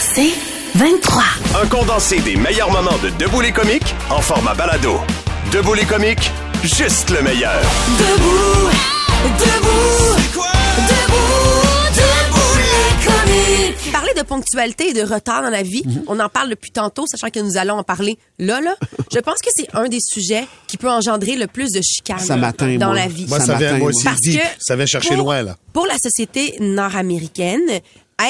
C'est 23. Un condensé des meilleurs moments de Debout les comiques en format balado. Debout les comiques, juste le meilleur. Debout, debout, debout, debout les comiques. Parler de ponctualité et de retard dans la vie, Mhm. on en parle depuis tantôt, sachant que nous allons en parler là, là. Je pense que c'est un des sujets qui peut engendrer le plus de chicanes dans moi. la vie. Moi, Ça ça, vient, moi aussi, Parce que Ça vient chercher pour- loin, là. Pour la société nord-américaine,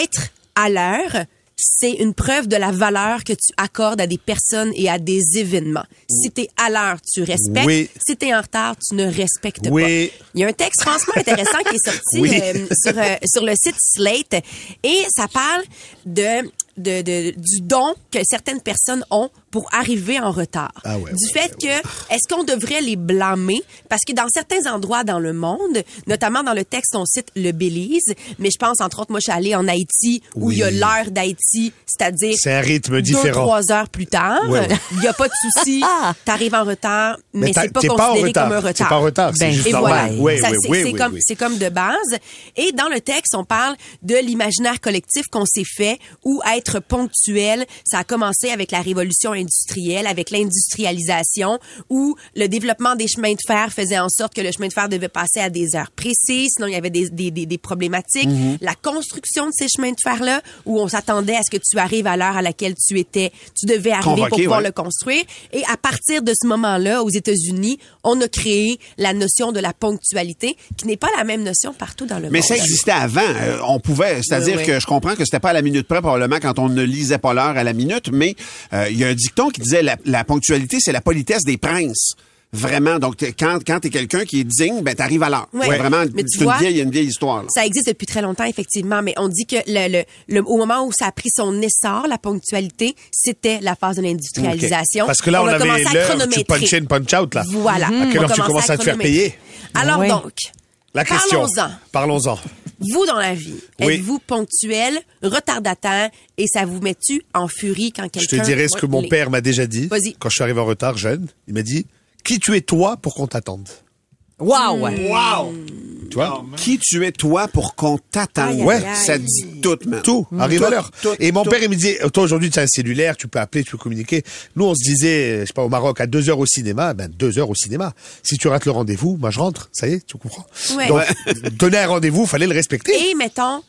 être à l'heure, c'est une preuve de la valeur que tu accordes à des personnes et à des événements. Si t'es à l'heure, tu respectes. Oui. Si t'es en retard, tu ne respectes Oui. pas. Il y a un texte franchement intéressant qui est sorti Oui. euh, sur, euh, sur le site Slate et ça parle de, de, de- du don que certaines personnes ont pour arriver en retard. Ah ouais, du ouais, fait que, est-ce qu'on devrait les blâmer? Parce que dans certains endroits dans le monde, notamment dans le texte, on cite le Belize, mais je pense, entre autres, moi, je suis allée en Haïti, où Oui. il y a l'heure d'Haïti, c'est-à-dire C'est un rythme deux, différent. trois heures plus tard. Ouais, ouais. Il n'y a pas de souci. T'arrives en retard, mais, t'as- c'est pas t'es considéré pas en retard. comme un T'es retard. pas en retard, c'est Ben, juste et normal. voilà. Oui, Ça, oui, c'est oui, c'est oui, comme, comme de base. Et dans le texte, on parle de l'imaginaire collectif qu'on s'est fait où être ponctuel, ça a commencé avec la révolution industrielle, avec l'industrialisation, où le développement des chemins de fer faisait en sorte que le chemin de fer devait passer à des heures précises, sinon il y avait des, des, des, des problématiques. Mm-hmm. La construction de ces chemins de fer-là, où on s'attendait à ce que tu arrives à l'heure à laquelle tu étais, tu devais arriver pour pouvoir ouais. le construire. Et à partir de ce moment-là, aux États-Unis, on a créé la notion de la ponctualité, qui n'est pas la même notion partout dans le Mais monde. ça existait avant. Euh, on pouvait, c'est-à-dire Oui, oui. que je comprends que c'était pas à la minute près probablement quand on ne lisait pas l'heure à la minute, mais euh, il y a un dicton qui disait la, la ponctualité, c'est la politesse des princes. Vraiment. Donc quand quand t'es quelqu'un qui est digne, ben t'arrives à l'heure. Ouais. Vraiment, Mais tu c'est une vieille, une vieille histoire. là. Ça existe depuis très longtemps, effectivement, mais on dit que le, le, le- au moment où ça a pris son essor, la ponctualité, c'était la phase de l'industrialisation. Parce que là, on, a avait l'heure, tu chronométrer. punch in, punch out, là. Voilà. À quelle On heure tu commences à te faire payer? Alors Ouais. donc, La question. Parlons-en. Parlons-en. Vous dans la vie, Oui. êtes-vous ponctuel, retardataire, et ça vous met-tu en furie quand Je quelqu'un... te dirais ce que mon père m'a déjà dit. Vas-y. Quand je suis arrivé en retard, jeune, il m'a dit Qui tu es toi pour qu'on t'attende? Wow! Tu vois? Qui tu es toi pour qu'on t'attende? Ouais. Ça dit tout, man. Tout, arrive à l'heure. Et mon tout. père, il me dit, toi aujourd'hui, tu as un cellulaire, tu peux appeler, tu peux communiquer. Nous, on se disait, je sais pas, au Maroc, à deux heures au cinéma, ben deux heures au cinéma. Si tu rates le rendez-vous, moi je rentre, ça y est, tu comprends? Ouais. Donc, donner un rendez-vous, fallait le respecter. Et mettons,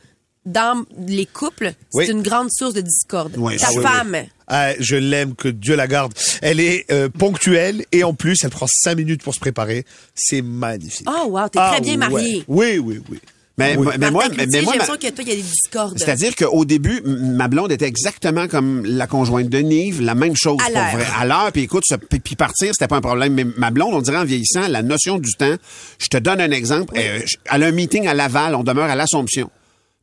dans les couples, c'est Oui. une grande source de discorde. Oui. Ta Ah oui, femme, Ah, je l'aime, que Dieu la garde. Elle est euh, ponctuelle et en plus, elle prend cinq minutes pour se préparer. C'est magnifique. Oh, wow, t'es Ah, très bien ouais. marié. Oui, oui, oui. Mais, Oui. mais moi, mais, moi, j'ai l'impression que toi, il y a des discordes. C'est-à-dire qu'au début, ma blonde était exactement comme la conjointe de Nive, la même chose À l'heure. À l'heure, puis écoute, puis partir, c'était pas un problème. Mais ma blonde, on dirait en vieillissant, la notion du temps, je te donne un exemple. Euh, elle a un meeting à Laval, on demeure à l'Assomption.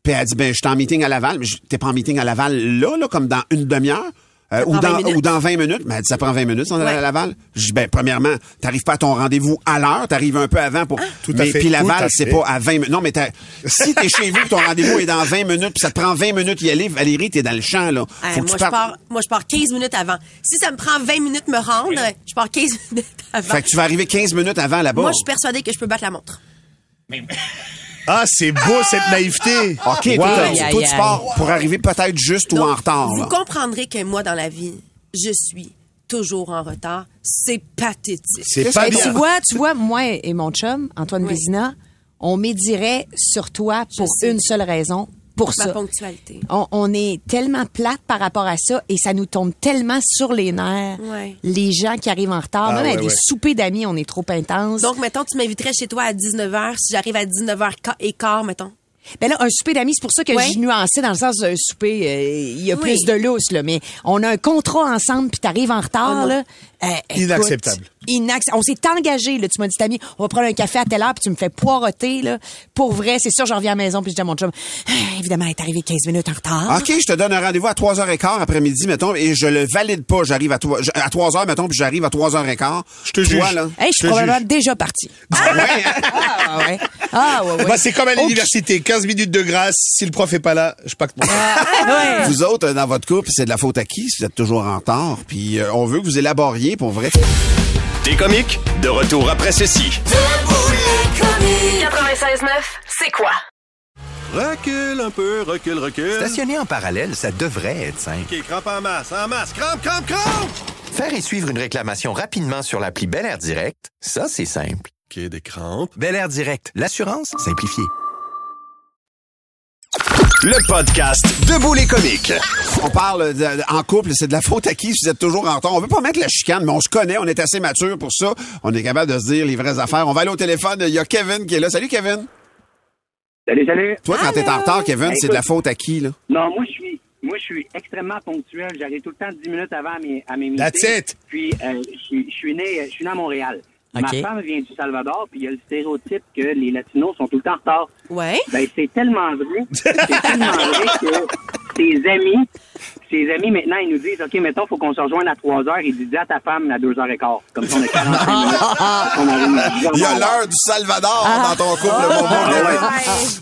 Puis elle dit, ben, je suis en meeting à Laval, mais t'es pas en meeting à Laval là, là, comme dans une demi-heure? Euh, ou, prend 20 dans, ou dans 20 minutes. Mais elle dit, ça prend 20 minutes, on est Ouais. à Laval. Je dis, ben, premièrement, t'arrives pas à ton rendez-vous à l'heure, t'arrives un peu avant pour. Tout à mais fait, puis tout Laval, à c'est pas à 20 minutes. Non, mais t'as- si t'es chez vous, ton rendez-vous est dans 20 minutes, puis ça te prend 20 minutes y aller, Valérie, t'es dans le champ, là. Que moi, tu je pars, moi, je pars 15 minutes avant. Si ça me prend 20 minutes me rendre, je pars 15 minutes avant. Fait que tu vas arriver 15 minutes avant là-bas. Moi, je suis persuadée que je peux battre la montre. Ah, c'est beau cette naïveté. OK, Wow. toi, Aïe, toi, aïe, tu pars pour arriver peut-être juste ou en retard. Vous là. comprendrez que moi, dans la vie, je suis toujours en retard. C'est pathétique. C'est pas bien. tu vois, tu vois, moi et mon chum, Antoine Oui. Vézina, on médirait sur toi pour une seule raison, pour Ma ça. ponctualité. On, on est tellement plate par rapport à ça et ça nous tombe tellement sur les nerfs. Ouais. Les gens qui arrivent en retard, Ah, même à des ouais. soupers d'amis, on est trop intense. Donc, mettons, tu m'inviterais chez toi à 19h. Si j'arrive à 19h15, mettons. Ben là, un souper d'amis, c'est pour ça que Ouais. je nuançais dans le sens d'un souper, euh, il y a Oui. plus de lousse, là. Mais on a un contrat ensemble, puis t'arrives en retard, Oh là. Eh, écoute, Inacceptable. inac- On s'est engagé, là. Tu m'as dit, Tammy, on va prendre un café à telle heure, puis tu me fais poireauter, là. Pour vrai, c'est sûr, je reviens à la maison, puis je dis à mon chum, Ah, évidemment, elle est arrivée 15 minutes en retard. OK, je te donne un rendez-vous à 3h15 après-midi, mettons, et je le valide pas. J'arrive à, toi- à 3h, mettons, puis j'arrive à 3h15. Je te juge. là. Hey, je suis probablement juge. déjà partie. Ah ouais, hein? Ah ouais. Ah ouais, ouais. Bah, c'est comme à l'université, 15 minutes de grâce. Si le prof est pas là, je pacte mon ouais. Vous autres, dans votre couple, c'est de la faute à qui? Si vous êtes toujours en retard? Puis euh, on veut que vous élaboriez pour vrai. Des comiques, de retour après ceci. 96.9, c'est quoi? Recule un peu, recule, recule. Stationner en parallèle, ça devrait être simple. OK, crampe en masse, en masse, crampe, crampe, crampe! Faire et suivre une réclamation rapidement sur l'appli Bel Air Direct, ça, c'est simple. OK, des crampes. Bel Air Direct, l'assurance simplifiée. Le podcast Debout les comiques. On parle de- de- en couple, c'est de la faute à qui? Si vous êtes toujours en retard. On veut pas mettre la chicane, mais on se connaît, on est assez mature pour ça. On est capable de se dire les vraies affaires. On va aller au téléphone. Il y a Kevin qui est là. Salut, Kevin. Salut, salut. Toi, quand t'es en retard, Kevin, c'est de la faute à qui, là? Non, moi, je suis, moi, je suis extrêmement ponctuel. J'arrive tout le temps 10 minutes avant à mes, à mes That's meetings. it. Puis, euh, je suis- je suis né, je suis né à Montréal. OK. Ma femme vient du Salvador, puis il y a le stéréotype que les Latinos sont tout le temps en retard. Ouais. Ben, c'est tellement vrai. C'est tellement vrai que ses amis, ses amis, maintenant, ils nous disent, OK, mettons, faut qu'on se rejoigne à 3 heures. Ils disent, dis à ta femme à 2 heures et quart. Comme ça, on a 45 minutes. On arrive Il y a l'heure du Salvador dans ton couple, mon bon Kevin.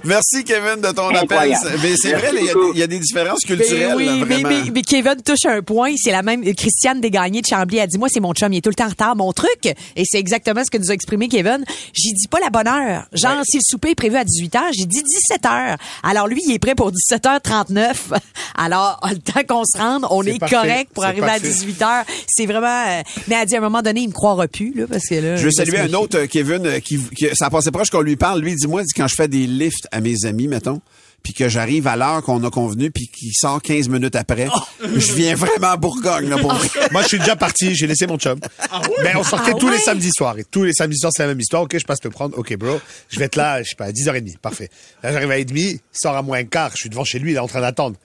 Merci, Kevin, de ton appel. Mais c'est vrai, il y a- il y, a des différences culturelles, Ben oui, là, mais, vraiment. mais- mais Kevin touche un point. C'est la même. Christiane Desgagnés de Chambly a dit Moi, c'est mon chum, il est tout le temps en retard. Mon truc, et c'est exactement ce que nous a exprimé Kevin, j'y dis pas la bonne heure. Genre, si le souper est prévu à 18 h, j'ai dit 17 h. Alors, lui, il est prêt pour 17h39. Alors, le temps qu'on se rende, on est, correct pour arriver parfait. à 18 h. C'est vraiment. euh, mais elle dit à un moment donné, il me croira plus, là, parce que là. Je veux saluer un autre, euh, Kevin, euh, qui, qui ça passait proche qu'on lui parle. Lui, il dit, moi, il dit, quand je fais des lifts à mes amis, mettons, puis que j'arrive à l'heure qu'on a convenu, puis qu'il sort 15 minutes après, Oh! je viens vraiment à Bourgogne, là, pour vrai. Moi, je suis déjà parti, j'ai laissé mon chum. Mais on sortait Ah tous les samedis soirs. Et tous les samedis soirs, c'est la même histoire. OK, je passe te prendre. OK, bro. Je vais être là, je sais pas, à 10h30. Parfait. Là, j'arrive à 1h30, il sort à moins un quart. Je suis devant chez lui, il est en train d'attendre.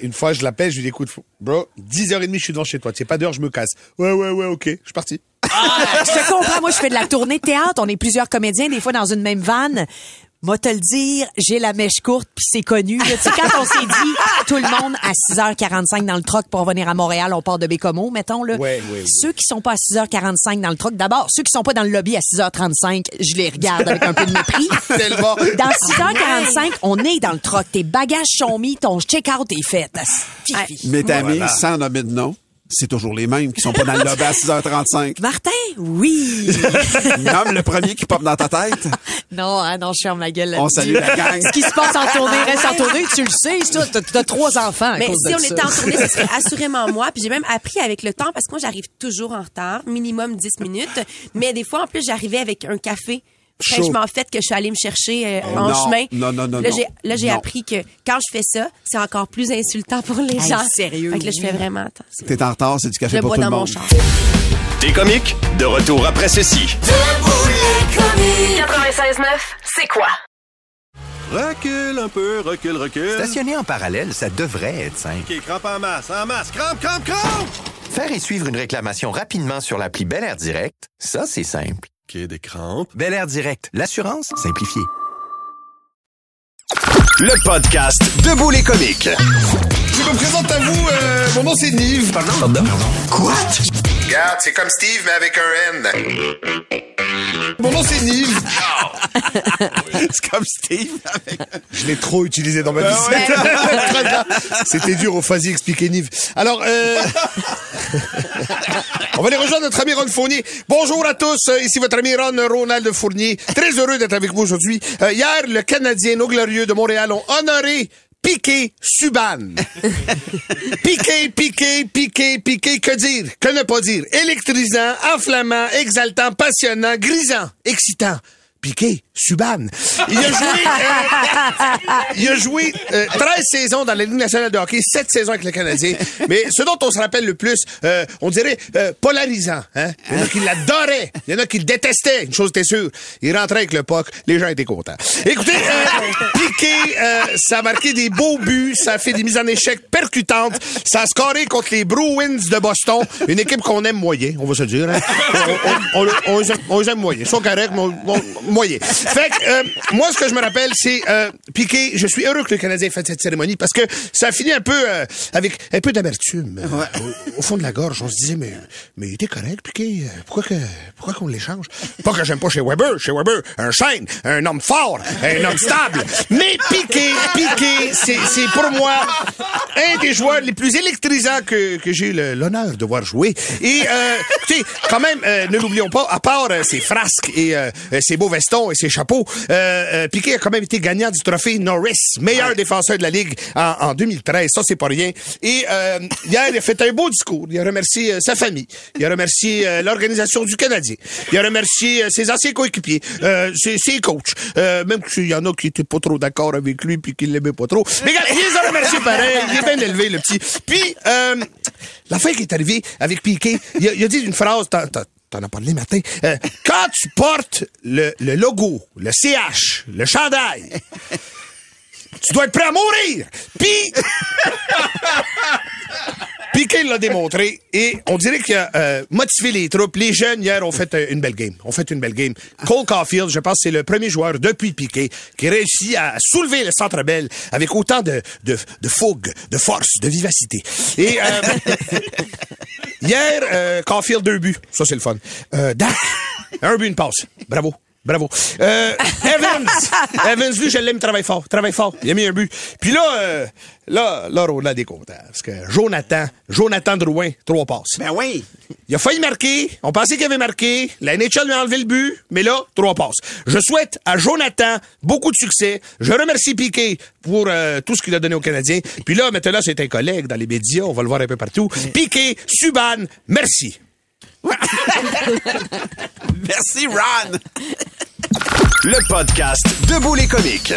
Une fois, je l'appelle, je lui dis, écoute, bro, 10h30, je suis devant chez toi. Tu sais pas d'heure, je me casse. Ouais, ouais, ouais, OK. Je suis parti. Je te comprends. Moi, je fais de la tournée théâtre. On est plusieurs comédiens, des fois dans une même vanne. Moi, te le dire, j'ai la mèche courte, puis c'est connu. là. Tu sais, quand on s'est dit, tout le monde à 6h45 dans le troc pour revenir à Montréal, on part de Bécomo, mettons. Là. Ouais, ouais, ouais. Ceux qui sont pas à 6h45 dans le troc, d'abord, ceux qui sont pas dans le lobby à 6h35, je les regarde avec un peu de mépris. Tellement. Dans 6h45, on est dans le troc. Tes bagages sont mis, ton check-out est fait. Mais t'as mis, sans nommer de nom, c'est toujours les mêmes qui sont pas dans le lobby à 6h35. Martin, oui. Nomme le premier qui pop dans ta tête. non, hein, non, je ferme la gueule On salue la gang. Ce qui se passe en tournée reste en tournée, tu le sais. T'as, t'as trois enfants à Mais cause si de on ça. était en tournée, ce serait assurément moi. Puis j'ai même appris avec le temps parce que moi, j'arrive toujours en retard, minimum 10 minutes. Mais des fois, en plus, j'arrivais avec un café. Chaud. Fraîchement fait que je suis allée me chercher euh, en non, chemin. non, non, non, Là, non. j'ai, là, j'ai Non. appris que quand je fais ça, c'est encore plus insultant pour les Hey, gens. sérieux, Fait que là, je fais vraiment attention. T'es en retard, c'est du Je café le pour tout le dans mon monde. char. Des comiques, de retour après ceci. 96.9, c'est quoi? Recule un peu, recule, recule. Stationner en parallèle, ça devrait être simple. OK, crampe en masse, en masse, crampe, crampe, crampe! Faire et suivre une réclamation rapidement sur l'appli Bel Air Direct, ça, c'est simple. Des crampes. Bel Air Direct, l'assurance simplifiée. Le podcast Debout les comiques. Je me présente à vous, euh, mon nom c'est Nive. Pardon? Quoi? Regarde, c'est comme Steve, mais avec un N. Mon nom c'est Nive. C'est comme Steve. Avec... Je l'ai trop utilisé dans ma vie. Ah Très bien. C'était dur au Fazi expliquer Nive. Alors, euh... on va aller rejoindre notre ami Ron Fournier. Bonjour à tous, euh, ici votre ami Ron Ronald Fournier. Très heureux d'être avec vous aujourd'hui. Euh, hier, le Canadien, nos glorieux de Montréal, ont honoré Piqué Suban. Piqué, piqué, piqué, piqué, que dire? Que ne pas dire? Électrisant, enflammant, exaltant, passionnant, grisant, excitant. Piqué, Subban. Il a joué, euh, il a joué euh, 13 saisons dans la Ligue nationale de hockey, 7 saisons avec le Canadien. Mais ce dont on se rappelle le plus, euh, on dirait euh, polarisant. Hein? Il y en a qui l'adoraient, il y en a qui le détestaient. Une chose était sûre, il rentrait avec le puck, les gens étaient contents. Écoutez, euh, Piqué, ça a marqué des beaux buts, ça a fait des mises en échec percutantes, ça a scoré contre les Bruins de Boston, une équipe qu'on aime moyen, on va se dire. hein. On, on- on- on les aime- moyen. Ils sont corrects, mais moyen. Fait que, euh, moi, ce que je me rappelle, c'est euh, Piqué. Je suis heureux que le Canadien ait fait cette cérémonie parce que ça a fini un peu euh, avec un peu d'amertume. euh, au, au fond de la gorge, on se disait, mais, mais il était correct, Piqué. Euh, Pourquoi que, pourquoi qu'on l'échange? Pas que j'aime pas chez Weber. Chez Weber, un chêne, un homme fort, un homme stable. Mais Piqué, Piqué, c'est c'est pour moi un des joueurs les plus électrisants que, que j'ai l'honneur de voir jouer. Et, euh, écoutez, quand même, euh, ne l'oublions pas, à part ses frasques et ses beaux vestons et ses chapeaux, euh, euh, Piqué a quand même été gagnant du trophée Norris, meilleur défenseur de la Ligue en, en 2013. Ça, c'est pas rien. Et euh, hier, il a fait un beau discours. Il a remercié euh, sa famille. Il a remercié l'organisation du Canadien. Il a remercié ses anciens coéquipiers, ses, ses coachs. Même s'il y en a qui étaient pas trop d'accord avec lui puis qui l'aimaient pas trop. Mais regarde, il les a remerciés pareil. Il est bien élevé, le petit. Puis, la fin qui est arrivée avec Piqué, il a, il a dit une phrase, t'en- as parlé matin. Euh, quand tu portes le, le logo, le CH, le chandail, tu dois être prêt à mourir. Puis, Piqué l'a démontré et on dirait qu'il a euh, motivé les troupes. Les jeunes, hier, ont fait euh, une belle game. Ont fait une belle game. Cole Caulfield, je pense, c'est le premier joueur depuis Piqué qui réussit à soulever le centre belle avec autant de, de, de fougue, de force, de vivacité. Et euh, hier, euh, Caulfield, deux buts. Ça, c'est le fun. Euh, Dak, un but, une passe. Bravo. Bravo. Euh, Evans. Evans, lui, je l'aime, travaille fort. Travaille fort. Il a mis un but. Puis là, euh, là, là, Ronald est content. Parce que Jonathan, Jonathan Drouin, trois passes. Ben oui. Il a failli marquer. On pensait qu'il avait marqué. La NHL lui a enlevé le but. Mais là, trois passes. Je souhaite à Jonathan beaucoup de succès. Je remercie Piqué pour euh, tout ce qu'il a donné aux Canadiens. Puis là, maintenant, c'est un collègue dans les médias. On va le voir un peu partout. Piqué, Subban, merci. Merci, Ron. Le podcast Debout les comiques.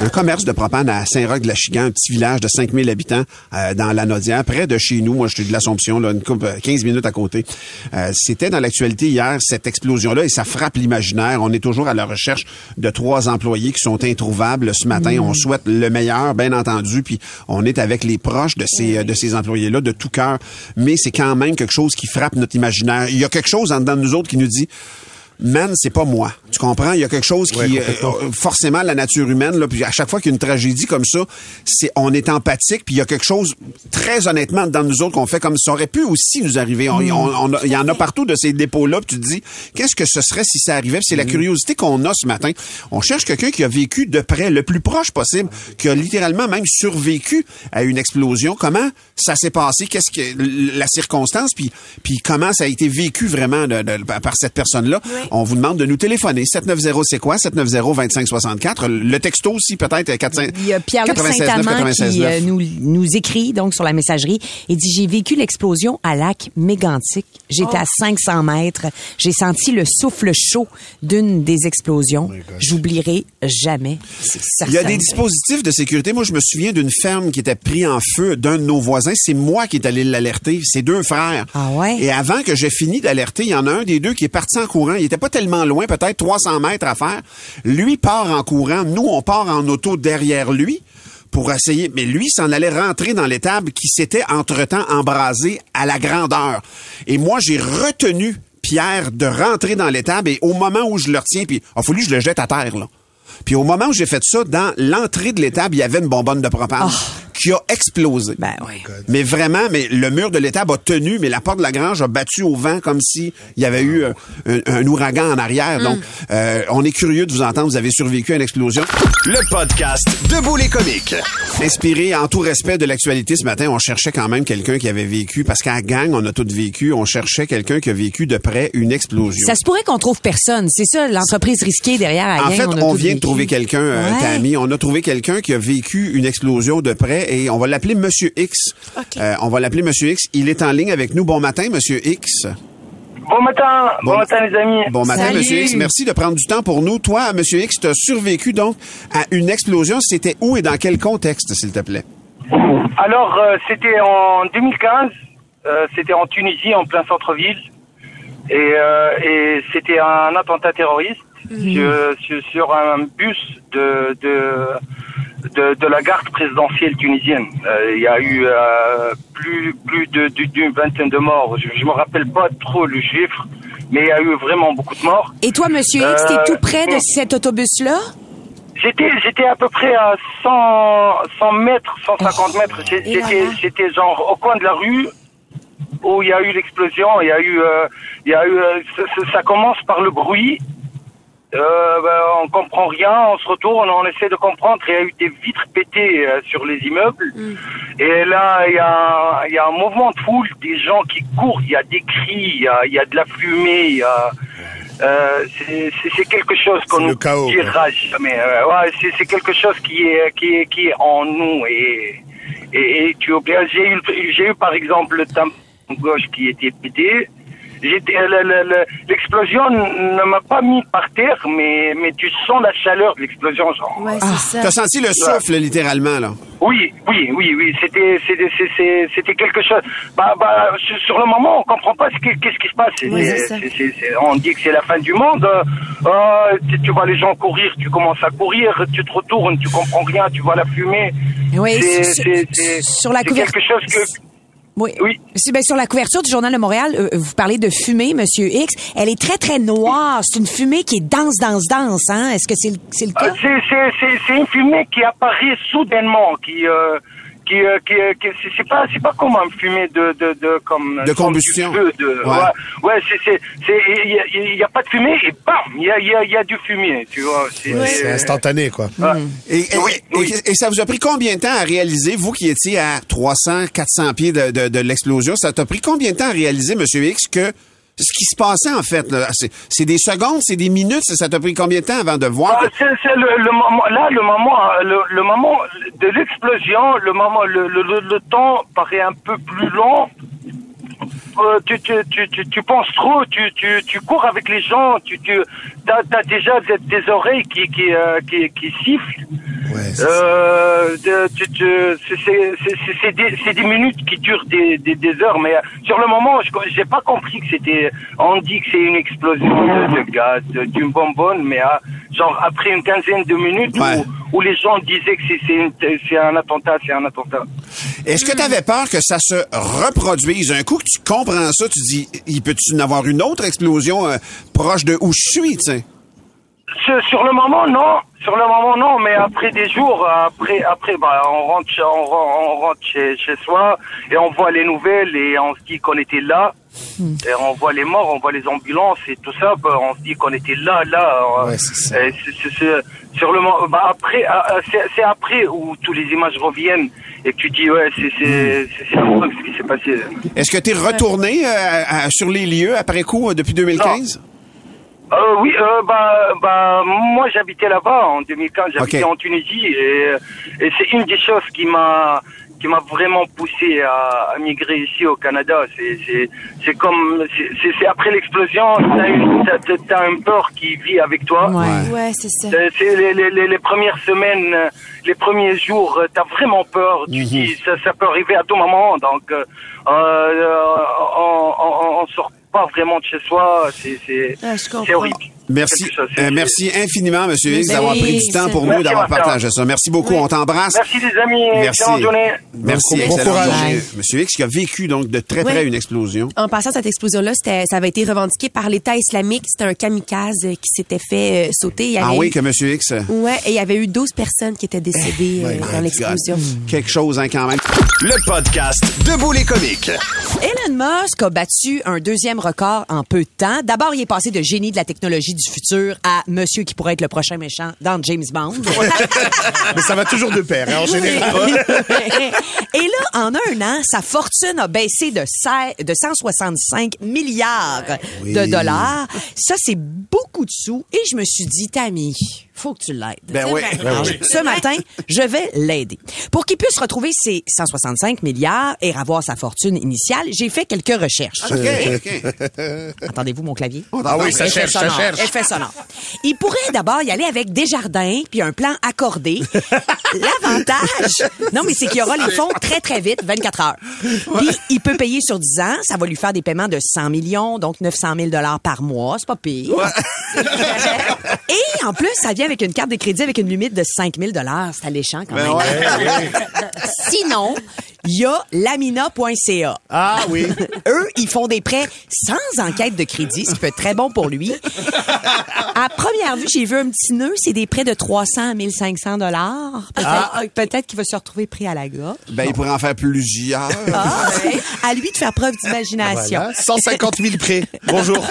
Un commerce de propane à Saint-Roch-de-la-Chigan, un petit village de 5000 habitants euh, dans la Nodière, près de chez nous. Moi, je suis de l'Assomption, là, une coupe, euh, 15 minutes à côté. Euh, C'était dans l'actualité hier, cette explosion-là, et ça frappe l'imaginaire. On est toujours à la recherche de trois employés qui sont introuvables. Ce matin, on souhaite le meilleur, bien entendu, puis on est avec les proches de ces, euh, de ces employés-là de tout cœur. Mais c'est quand même quelque chose qui frappe notre imaginaire. Il y a quelque chose en dedans de nous autres qui nous dit man, c'est pas moi. Tu comprends? Il y a quelque chose qui, euh, euh, forcément, la nature humaine, là, puis à chaque fois qu'il y a une tragédie comme ça, c'est, on est empathique, puis il y a quelque chose, très honnêtement, dans nous autres, qu'on fait comme ça aurait pu aussi nous arriver. On- on- on a- Il y en a partout de ces dépôts-là, puis tu te dis, qu'est-ce que ce serait si ça arrivait? Puis c'est la curiosité qu'on a ce matin. On cherche quelqu'un qui a vécu de près, le plus proche possible, qui a littéralement même survécu à une explosion. Comment ça s'est passé? Qu'est-ce que la circonstance? Puis, puis comment ça a été vécu vraiment de- de- par cette personne-là? On vous demande de nous téléphoner. 790 c'est quoi? 790-2564. Le texto aussi, peut-être, 4, Il y a Pierre-Luc 96 Saint-Amand 96 qui euh, nous, nous écrit donc sur la messagerie et dit j'ai vécu l'explosion à lac mégantique. J'étais à 500 mètres. J'ai senti le souffle chaud d'une des explosions. J'oublierai jamais. C'est Il y a des dispositifs de sécurité. Moi, je me souviens d'une ferme qui était pris en feu d'un de nos voisins. C'est moi qui est allé l'alerter. C'est deux frères. Ah ouais? Et avant que j'ai fini d'alerter, il y en a un des deux qui est parti en courant. Il était pas tellement loin, peut-être 300 mètres à faire. Lui part en courant. Nous, on part en auto derrière lui pour essayer. Mais lui s'en allait rentrer dans l'étable qui s'était entre-temps embrasée à la grandeur. Et moi, j'ai retenu Pierre de rentrer dans l'étable et au moment où je le retiens, puis il a fallu que je le jette à terre, là. Puis au moment où j'ai fait ça, dans l'entrée de l'étable, il y avait une bonbonne de propane qui a explosé. Ben oui. Mais vraiment, mais le mur de l'étable a tenu, mais la porte de la grange a battu au vent comme si il y avait eu euh, un, un ouragan en arrière. Donc, euh, on est curieux de vous entendre. Vous avez survécu à une explosion. Le podcast Debout les comiques. Inspiré en tout respect de l'actualité ce matin, on cherchait quand même quelqu'un qui avait vécu, parce qu'à gang, on a tous vécu, on cherchait quelqu'un qui a vécu de près une explosion. Ça se pourrait qu'on trouve personne. C'est ça, l'entreprise risquée derrière En gang, fait, a on, vient de trouver quelqu'un, euh, Ouais. Tammy. On a trouvé quelqu'un qui a vécu une explosion de près et on va l'appeler Monsieur X. Euh, on va l'appeler Monsieur X. Il est en ligne avec nous. Bon matin, Monsieur X. Bon matin, bon, matin les amis. Bon matin, Monsieur X. Merci de prendre du temps pour nous. Toi, Monsieur X, tu as survécu donc à une explosion. C'était où et dans quel contexte, s'il te plaît? Alors, euh, c'était en 2015, euh, c'était en Tunisie, en plein centre-ville, et, euh, et c'était un attentat terroriste sur, sur- sur un bus de, de, de, de la garde présidentielle tunisienne. Euh, Il y a eu euh, plus, plus de- d'une vingtaine de morts. Je ne me rappelle pas trop le chiffre, mais il y a eu vraiment beaucoup de morts. Et toi, Monsieur X, t'es Euh, tout près de cet autobus-là? J'étais, j'étais à peu près à 100, 100 mètres, 150 mètres. J'étais, j'étais genre au coin de la rue où il y a eu l'explosion. Il y a eu, euh, il y a eu, euh, ça commence par le bruit. Euh, ben, on comprend rien, on se retourne, on essaie de comprendre. Il y a eu des vitres pétées euh, sur les immeubles. Et là, il y a, il y a un mouvement de foule, des gens qui courent. Il y a des cris, il y a, il y a de la fumée. Il y a, euh, c'est c'est- c'est quelque chose qu'on ne dira jamais. Euh, ouais, c'est c'est quelque chose qui est qui est qui est en nous et et, et tu oublies. J'ai eu j'ai eu par exemple le tampon gauche qui était pété. Le- l'explosion ne m'a pas mis par terre, mais mais tu sens la chaleur de l'explosion. genre. Tu as senti le souffle, littéralement, là? Oui, oui, oui, oui. C'était, c'était, c'était quelque chose. Bah, bah, sur sur le moment, on comprend pas ce qui- qu'est-ce qui se passe. C'est- Oui, c'est c'est- ça. c'est- c'est- c'est- on dit que c'est la fin du monde. Euh, euh, tu, tu vois les gens courir, tu commences à courir, tu te retournes, tu comprends rien, tu vois la fumée. Oui, C'est- sur- c'est- c'est- sur la c'est couverture- quelque chose que. Oui. C'est- ben, sur la couverture du Journal de Montréal, euh, vous parlez de fumée, Monsieur X. Elle est très, très noire. C'est une fumée qui est dense, dense, dense. Hein? Est-ce que c'est le, c'est le Euh, cas? C'est, c'est, c'est, c'est une fumée qui apparaît soudainement, qui, euh, qui, euh, qui, euh, qui- c'est, pas, c'est pas comme une fumée de, de, de comme De combustion. du feu, de, Ouais. ouais, ouais, c'est, c'est, c'est, il y a, il y a pas de fumée et bam, il y a, il y a, il y a du fumier, tu vois. C'est, Ouais, instantané, quoi. Et, et- et- et ça vous a pris combien de temps à réaliser, vous qui étiez à 300, 400 pieds de, de- de l'explosion, ça t'a pris combien de temps à réaliser, Monsieur X, que ce qui se passait, en fait, c'est, des secondes, c'est des minutes, ça t'a pris combien de temps avant de voir? Ah, c'est, là, le moment, le, moment de l'explosion, le moment, le temps paraît un peu plus long. Euh, tu, tu, tu, tu, penses trop, tu, tu, tu cours avec les gens, tu, tu as, déjà des, des oreilles qui, qui, euh, qui, qui sifflent. Euh, tu, tu, c'est- des, des minutes qui durent des, des, des heures, mais euh, sur le moment, je j'ai pas compris que c'était. On dit que c'est une explosion de, de gaz, d'une bonbonne, mais euh, genre après une quinzaine de minutes où, où les gens disaient que c'est- un attentat, c'est un attentat. Est-ce que tu avais peur que ça se reproduise? Un coup que tu comprends ça, tu dis, il peut-tu en avoir une autre explosion euh, proche de où je suis, tu sais? Sur, le moment, non. Sur le moment, non. Mais après des jours, après, après, bah, on rentre, on, on rentre chez, chez soi et on voit les nouvelles et on se dit qu'on était là. Et on voit les morts, on voit les ambulances et tout ça. bah, on se dit qu'on était là, là. euh, et c'est- c'est- sur le bah, après, euh, euh, c'est après où tous les images reviennent et que tu dis ouais, c'est c'est affreux ce qui s'est passé. Est-ce que tu es retourné euh, à- à- sur les lieux après coup euh, depuis 2015? Euh, oui, euh, bah, bah, moi j'habitais là-bas en 2015, j'habitais en Tunisie et, et c'est une des choses qui m'a qui m'a vraiment poussé à, à migrer ici au Canada. C'est c'est c'est comme c'est- c'est c'est après l'explosion, t'as une t'as- t'as- t'as un peur qui vit avec toi. Ouais, c'est ça. Euh, C'est les, les, les, les premières semaines, euh, les premiers jours, euh, t'as vraiment peur. Tu dis ça, ça peut arriver à tout moment. Donc, euh, euh, on, on, on sort pas vraiment de chez soi. C'est c'est Ah, c'est horrible. Merci, chose, euh, merci infiniment, Monsieur X, Ben d'avoir pris du temps pour nous, d'avoir partagé ça. Merci beaucoup, on t'embrasse. Merci les amis. Merci. Excellente journée. Merci, Bon journée. Monsieur X qui a vécu donc de très près une explosion. En passant, cette explosion-là, ça avait été revendiqué par l'État islamique. C'était un kamikaze qui s'était fait euh, sauter. Il y Ah oui, eu- que Monsieur X. Ouais, et il y avait eu 12 personnes qui étaient décédées euh, dans l'explosion. Quelque chose, hein, quand même. Le podcast Debout les comiques. Elon Musk a battu un deuxième record en peu de temps. D'abord, il est passé de génie de la technologie du futur à monsieur qui pourrait être le prochain méchant dans James Bond. Mais ça va toujours de pair, hein, en général. Et là, en un an, sa fortune a baissé de, 16 de 165 milliards de dollars. Ça, c'est beaucoup de sous. Et je me suis dit, Tammy, faut que tu l'aides. Ben oui. Alors, Ce matin, je vais l'aider. Pour qu'il puisse retrouver ses 165 milliards et avoir sa fortune initiale, j'ai fait quelques recherches. OK, OK. Entendez-vous mon clavier? Ah oui, ça cherche, ça sonore, cherche. Effet sonore. Il pourrait d'abord y aller avec Desjardins puis un plan accordé. L'avantage, non mais c'est qu'il y aura les fonds très très vite, 24 heures. Puis il peut payer sur 10 ans, ça va lui faire des paiements de 100 millions, donc 900 000 dollars par mois, c'est pas pire. Et en plus, ça vient avec une carte de crédit avec une limite de 5 000 dollars, c'est alléchant quand Ben même. ouais. Sinon, il y a lamina.ca. Ah oui. Eux, ils font des prêts sans enquête de crédit, ce qui peut être très bon pour lui. À première vue, j'ai vu un petit nœud, c'est des prêts de 300 à 1500 dollars. Peut-être peut-être qu'il va se retrouver pris à la gorge. Ben, il pourrait en faire plusieurs. Ah, à lui de faire preuve d'imagination. Voilà. 150 000 prêts. Bonjour.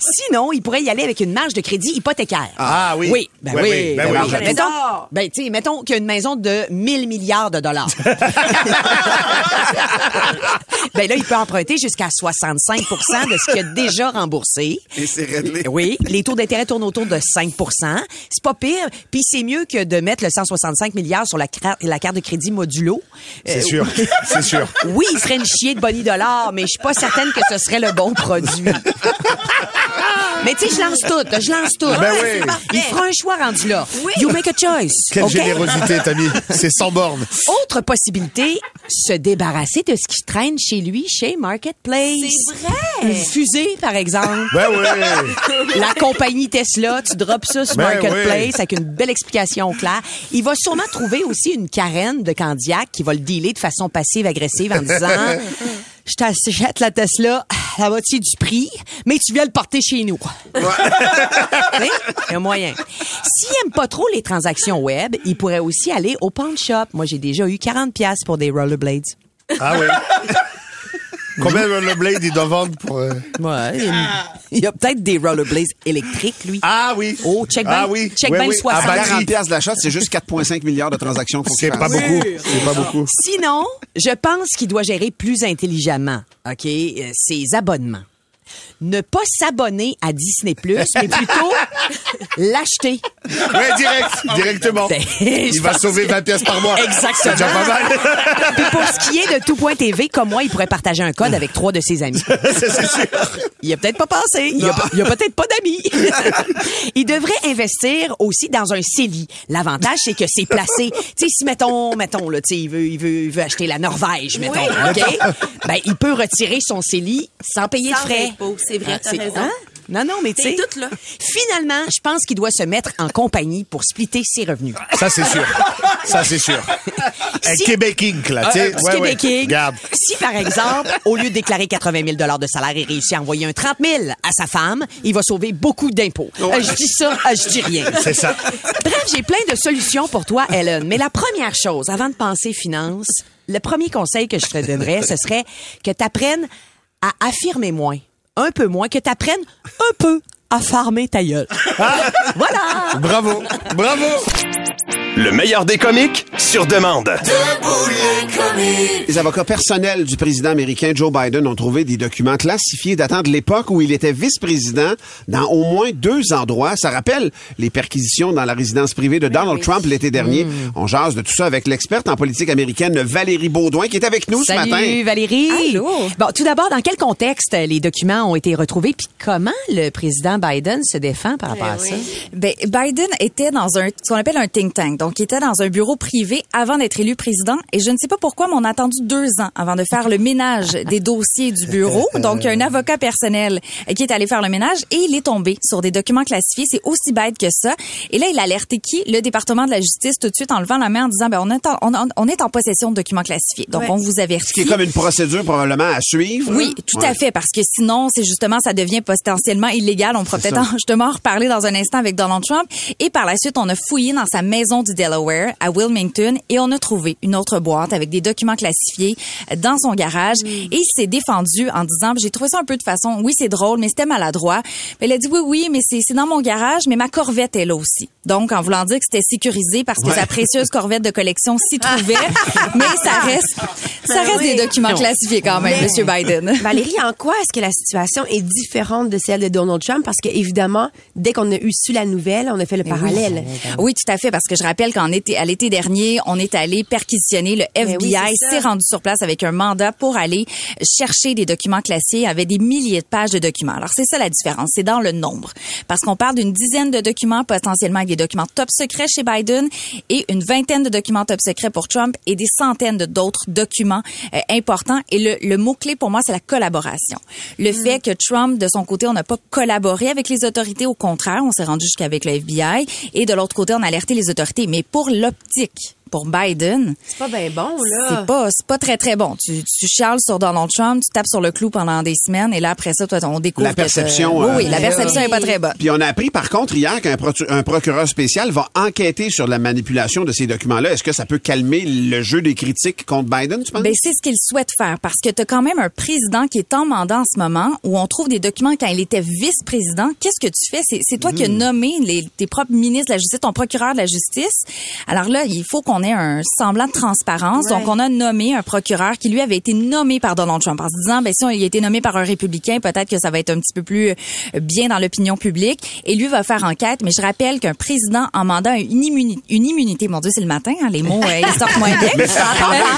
Sinon, il pourrait y aller avec une marge de crédit hypothécaire. Ah oui. Oui, ben oui. oui, ben ben oui. oui. Mettons, ben, sais, mettons qu'il y a une maison de 1000 milliards de dollars. ben là, il peut emprunter jusqu'à 65% de ce qu'il a déjà remboursé. Et c'est réglé. Oui, les taux d'intérêt tournent autour de 5% C'est pas pire. Puis c'est mieux que de mettre le 165 milliards sur la, carte de crédit modulo. C'est Euh, sûr. C'est sûr. oui, il ferait une chier de Bonnie Dollar, mais je suis pas certaine que ce serait le bon produit. mais tu sais, je lance tout, je lance tout. Ben oui. Il fera un choix rendu là. You make a choice. Quelle générosité, Tammy. C'est sans borne. Autre possibilité, se débarrasser de ce qui traîne chez lui, chez Marketplace. C'est vrai. Une fusée, par exemple. Ben oui. La compagnie Tesla, tu drops ça sur Ben Marketplace oui. avec une belle explication claire. Il va sûrement trouver aussi une carène de Candiac qui va le dealer de façon passive-agressive en disant Je t'achète la Tesla à la moitié du prix, mais tu viens le porter chez nous. Oui, Il y a moyen. S'il aime pas trop les transactions web, il pourrait aussi aller au pawn shop. Moi, j'ai déjà eu 40 pièces pour des rollerblades. Ah oui. Combien de rollerblades il doit vendre pour... euh, Ouais, il y a- il y a peut-être des rollerblades électriques, lui. Ah oui. Oh, check Ah oui. check Oui, bien oui. le 60. À batterie. 40 piastres d'achat, c'est juste 4,5 milliards de transactions. C'est pas beaucoup. C'est pas beaucoup. Sinon, je pense qu'il doit gérer plus intelligemment, OK, euh, ses abonnements. Ne pas s'abonner à Disney+, mais plutôt l'acheter. Ouais, direct. Directement. Ben, Il va sauver que- 20 pièces par mois. Exactement. C'est déjà pas mal. Puis pour ce qui est de tout.tv, comme moi, il pourrait partager un code avec trois de ses amis. C'est sûr. Il a peut-être pas pensé. Il a, a peut-être pas d'amis. il devrait investir aussi dans un CELI. L'avantage, c'est que c'est placé. Tu sais, si mettons, mettons, là, tu sais, il veut, il veut, il veut acheter la Norvège, mettons, OK? Ben, il peut retirer son CELI sans payer Sans de frais. C'est vrai, t'as c'est- raison. hein? Non, non, mais tu C'est sais. tout, là. Finalement, je pense qu'il doit se mettre en compagnie pour splitter ses revenus. Ça, c'est sûr. Ça, c'est sûr. Un Si- Québec Inc, là, tu sais. petit Ouais, ouais. Québec Inc. Regarde. Si, par exemple, au lieu de déclarer 80 000 de salaire, il réussit à envoyer un 30 000 à sa femme, il va sauver beaucoup d'impôts. Euh, je dis ça, euh, je dis rien. C'est ça. Bref, j'ai plein de solutions pour toi, Ellen. Mais la première chose, avant de penser finances, le premier conseil que je te donnerais, ce serait que tu apprennes à affirmer moins. Un peu moins, que tu apprennes un peu à farmer ta gueule. voilà! Bravo. Bravo. Le meilleur des comiques sur demande. Les avocats personnels du président américain Joe Biden ont trouvé des documents classifiés datant de l'époque où il était vice-président dans au moins deux endroits. Ça rappelle les perquisitions dans la résidence privée de Donald Trump l'été dernier. Mm. On jase de tout ça avec l'experte en politique américaine Valérie Baudouin qui est avec nous Salut ce matin. Valérie. Bon, tout d'abord, dans quel contexte les documents ont été retrouvés puis comment le président Biden se défend par rapport à ça? Ben, Biden était dans un ce qu'on appelle un think tank, donc il était dans un bureau privé avant d'être élu président. Et je ne sais pas pourquoi, mais on a attendu deux ans avant de faire le ménage des dossiers du bureau. Donc, il y a un avocat personnel qui est allé faire le ménage et il est tombé sur des documents classifiés. C'est aussi bête que ça. Et là, il a alerté qui? Le département de la justice tout de suite en levant la main en disant ben on est en, on, on est en possession de documents classifiés. Donc, Ouais. on vous avertit. Ce qui est comme une procédure probablement à suivre. Oui, tout Ouais. à fait, parce que sinon, c'est justement, ça devient potentiellement illégal. On pourra peut-être justement en reparler dans un instant avec Donald Trump. Et par la suite, on a fouillé dans sa maison du Delaware, à Wilmington, et on a trouvé une autre boîte avec des documents classifiés dans son garage. Et il s'est défendu en disant, j'ai trouvé ça un peu de façon, oui, c'est drôle, mais c'était maladroit. Mais il a dit, oui, oui, mais c'est dans mon garage, mais ma Corvette est là aussi. Donc, en voulant dire que c'était sécurisé parce que Ouais. sa précieuse Corvette de collection s'y trouvait. mais ça reste, Ça reste des documents classifiés quand même, Mais- Monsieur Biden. Valérie, en quoi est-ce que la situation est différente de celle de Donald Trump? Parce que, évidemment, dès qu'on a eu su la nouvelle, on a fait le parallèle. Oui, tout à fait, parce que je rappelle qu'en été, à l'été dernier, on est allé perquisitionner le Ben oui, FBI, c'est ça. s'est rendu sur place avec un mandat pour aller chercher des documents y avait des milliers de pages de documents. Alors c'est ça la différence, c'est dans le nombre, parce qu'on parle d'une dizaine de documents potentiellement avec des documents top secrets chez Biden et une vingtaine de documents top secrets pour Trump et des centaines d'autres documents euh, importants. Et le, le mot clé pour moi, c'est la collaboration. Le fait que Trump, de son côté, on n'a pas collaboré avec les autorités, au contraire, on s'est rendu jusqu'avec le FBI. Et de l'autre côté, on a alerté les autorités. Mais pour l'optique, pour Biden, C'est pas bien bon, là. c'est pas c'est pas très très bon. Tu tu chiales sur Donald Trump, tu tapes sur le clou pendant des semaines et là après ça toi on découvre La que t'as- perception, Oui, euh, oui, la perception est pas très bonne. Puis on a appris par contre hier qu'un un procureur spécial va enquêter sur la manipulation de ces documents-là. Est-ce que ça peut calmer le jeu des critiques contre Biden, tu penses? Ben, c'est ce qu'il souhaite faire parce que tu as quand même un président qui est en mandat en ce moment où on trouve des documents quand il était vice-président. Qu'est-ce que tu fais? C'est, c'est toi qui as nommé les, tes propres ministres de la justice, ton procureur de la justice. Alors là, il faut qu'on ait un semblant de transparence. Ouais. Donc, on a nommé un procureur qui, lui, avait été nommé par Donald Trump en se disant, ben, si on, il a été nommé par un républicain, peut-être que ça va être un petit peu plus euh, bien dans l'opinion publique. Et lui va faire enquête. Mais je rappelle qu'un président en mandat a une immunité, une immunité. Mon Dieu, c'est le matin, hein, les mots, euh, ils sortent moins bien. Mais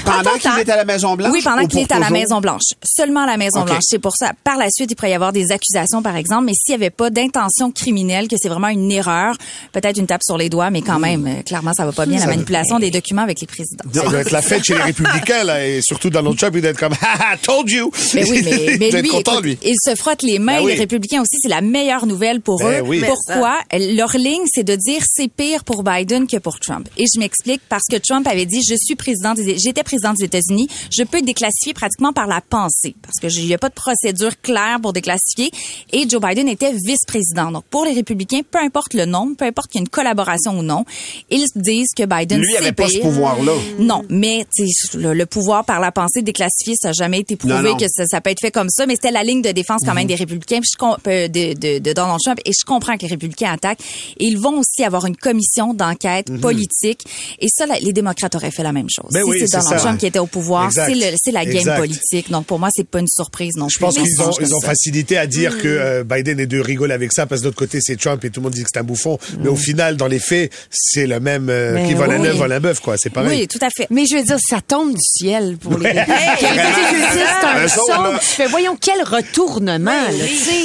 pendant, pendant qu'il est à la Maison-Blanche? Oui, pendant qu'il est à la toujours? Maison Blanche. Seulement à la Maison OK. Blanche. C'est pour ça. Par la suite, il pourrait y avoir des accusations, par exemple, mais s'il n'y avait pas d'intention criminelle, que c'est vraiment une erreur, peut-être une tape sur les doigts, mais quand même, euh, clairement, ça va pas bien la manipulation des documents avec les présidents. Ça doit être la fête chez les républicains, là, et surtout Donald Trump, il doit être comme, ha ha, told you! Mais oui, mais, mais il doit être lui, content, écoute, lui. il se frotte les mains. Ben oui. Les républicains aussi, c'est la meilleure nouvelle pour Ben eux. oui. Pourquoi? Leur ligne, c'est de dire c'est pire pour Biden que pour Trump. Et je m'explique parce que Trump avait dit je suis président des, j'étais président des États-Unis, je peux déclassifier pratiquement par la pensée parce que il n'y a pas de procédure claire pour déclassifier. Et Joe Biden était vice-président. Donc pour les républicains, peu importe le nom, peu importe qu'il y ait une collaboration ou non, ils disent que Biden c'est pas ce pire. pouvoir-là. Non, mais le, le pouvoir par la pensée déclassifié, ça n'a jamais été prouvé Non, non. que ça, ça peut être fait comme ça, mais c'était la ligne de défense quand même Mhm. des républicains je euh, de, de, de Donald Trump et je comprends que les républicains attaquent. Et ils vont aussi avoir une commission d'enquête Mhm. politique et ça, les démocrates auraient fait la même chose. Ben si oui, c'est Donald ça. Trump qui était au pouvoir, c'est la game Exact. politique. Donc pour moi, c'est pas une surprise non Je plus. pense qu'ils ont, ils ont facilité à dire que euh, Biden est de rigoler avec ça parce que de l'autre côté c'est Trump et tout le monde dit que c'est un bouffon. Mais au final, dans les faits, c'est le même euh, Mais qui vole un oui. œuf, vole un bœuf, quoi. C'est pareil. Oui, tout à fait. Mais je veux dire, ça tombe du ciel pour les je C'est un là. Tu fais, voyons, quel retournement, là.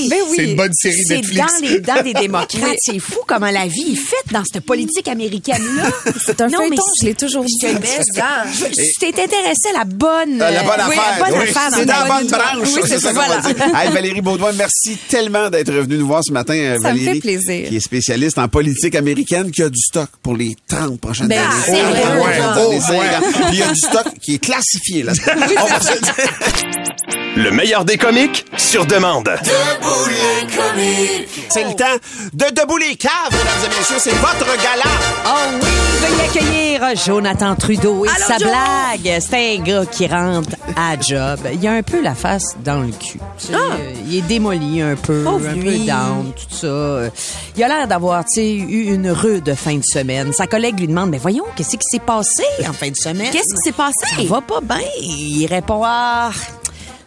Ben oui. C'est une bonne série C'est Netflix. dans les dents des démocrates. C'est fou comment la vie est faite dans cette politique américaine-là. C'est un Non, mais feuilleton, je l'ai toujours dit. Je- Tu t'es intéressé à la bonne, Euh, la bonne oui, affaire. la bonne Oui, affaire dans c'est dans la bonne branche. Oui, c'est ça ça, qu'on va voilà. dire. Hey, Valérie Baudouin, merci tellement d'être venue nous voir ce matin. euh, Ça me fait Valérie, plaisir. Qui est spécialiste en politique américaine, qui a du stock pour les 30 prochaines Ben, années. Oh, Ouais, ouais. il y a du stock qui est classifié. Là. On va se le dire. Le meilleur des comiques sur demande. C'est le temps de Debout les caves, mesdames et messieurs. C'est votre gala. Oh oui, veuillez accueillir Jonathan Trudeau et Allô, sa Joe? blague. C'est un gars qui rentre à job. Il a un peu la face dans le cul. Sais, euh, Il est démoli un peu, Pauvre un peu lui. down, tout ça. Il a l'air d'avoir, tu sais, eu une rude fin de semaine. Sa collègue lui demande, mais voyons, qu'est-ce qui s'est passé en fin de semaine? Qu'est-ce qui s'est passé? Ça va pas bien. Il répond, ah,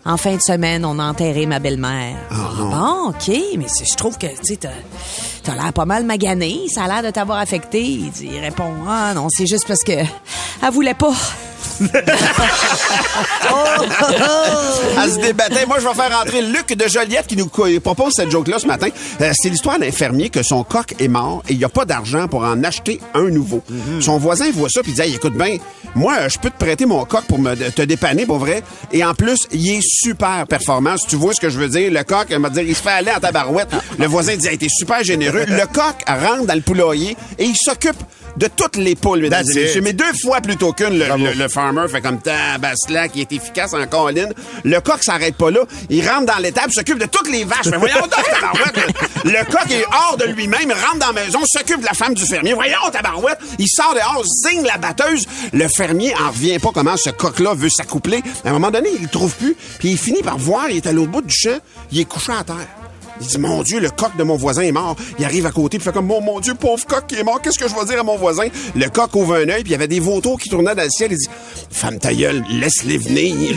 en fin de semaine, on a enterré ma belle-mère. Ah, bon, OK, mais je trouve que, tu sais, t'as, t'as l'air pas mal magané. Ça a l'air de t'avoir affecté. Il, dit- il répond, ah non, c'est juste parce que elle voulait pas. Elle se débattait. Moi, je vais faire entrer Luc de Joliette qui nous propose cette joke-là ce matin. Euh, c'est l'histoire d'un fermier que son coq est mort et il n'y a pas d'argent pour en acheter un nouveau. Son voisin voit ça puis il dit Hey, écoute bien, moi, euh, je peux te prêter mon coq pour me, te dépanner, pour vrai. Et en plus, il est super performant. Si tu vois ce que je veux dire, le coq, il m'a dit, il se fait aller en tabarouette. Le voisin dit, hey, t'es super généreux. Le coq rentre dans le poulailler et il s'occupe de toutes les poules, mesdames et messieurs. Mais deux fois plutôt qu'une, le, le- le farmer fait comme tabaslac, qui est efficace en colline. Le coq s'arrête pas là. Il rentre dans l'étable, s'occupe de toutes les vaches. Mais voyons donc, tabarouette. Le, coq est hors de lui-même, rentre dans la maison, s'occupe de la femme du fermier. Voyons, tabarouette. Il sort dehors, zing la batteuse. Le fermier en revient pas comment ce coq-là veut s'accoupler. À un moment donné, il le trouve plus. Puis il finit par voir, il est à l'autre bout du champ, il est couché à terre. Il dit, mon Dieu, le coq de mon voisin est mort. Il arrive à côté, puis fait comme, mon, mon Dieu, pauvre coq qui est mort, qu'est-ce que je vais dire à mon voisin? Le coq ouvre un œil, puis il y avait des vautours qui tournaient dans le ciel. Il dit, femme ta gueule, laisse-les venir.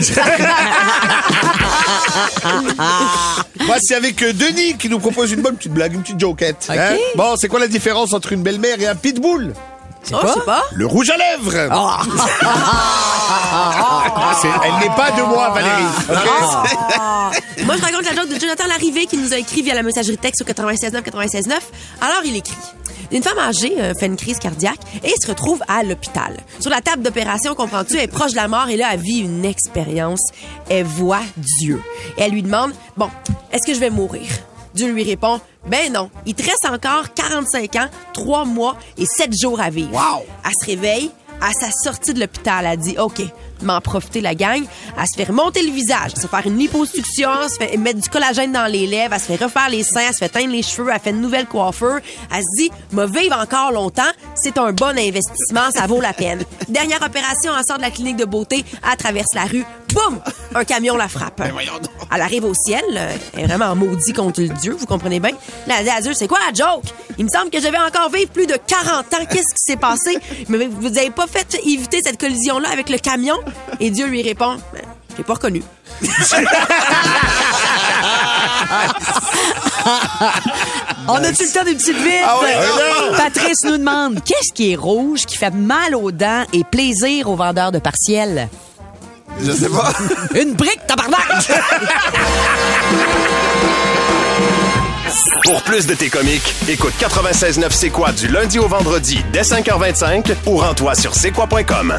Voici avec euh, Denis qui nous propose une bonne petite blague, une petite jokette. hein? Bon, c'est quoi la différence entre une belle-mère et un pitbull? Oh, je sais pas. Le rouge à lèvres. C'est- Elle n'est pas de moi, Valérie. OK? Moi, je raconte la joke de Jonathan Larrivé qui nous a écrit via la messagerie texte au 96.9 96.9. Alors, il écrit. Une femme âgée euh, fait une crise cardiaque et se retrouve à l'hôpital. Sur la table d'opération, comprends-tu, elle est proche de la mort et là, elle vit une expérience. Elle voit Dieu. Et elle lui demande, bon, est-ce que je vais mourir? Dieu lui répond, ben non, il te reste encore 45 ans, 3 mois et 7 jours à vivre. Wow! Elle se réveille, à sa sortie de l'hôpital, elle dit OK, m'en profiter la gang. Elle se fait remonter le visage, elle se fait faire une liposuction, elle se fait mettre du collagène dans les lèvres, elle se fait refaire les seins, elle se fait teindre les cheveux, elle fait une nouvelle coiffure. Elle se dit, me vivre encore longtemps, c'est un bon investissement, ça vaut la peine. Dernière opération, elle sort de la clinique de beauté, elle traverse la rue, boum, un camion la frappe. Elle arrive au ciel, euh, elle est vraiment maudit contre le Dieu, vous comprenez bien. Là, elle dit à Dieu, c'est quoi la joke? Il me semble que je vais encore vivre plus de 40 ans. Qu'est-ce qui s'est passé? Mais vous n'avez pas fait éviter cette collision-là avec le camion? Et Dieu lui répond, Ben, je l'ai pas reconnu. On a-tu le temps d'une petite vite? Ah non. Patrice nous demande qu'est-ce qui est rouge, qui fait mal aux dents et plaisir aux vendeurs de partiels? Je sais pas. Une brique, tabarnak! Pour plus de tes comiques, écoute 96.9 C'est quoi du lundi au vendredi dès 5h25 ou rends-toi sur c'est quoi.com.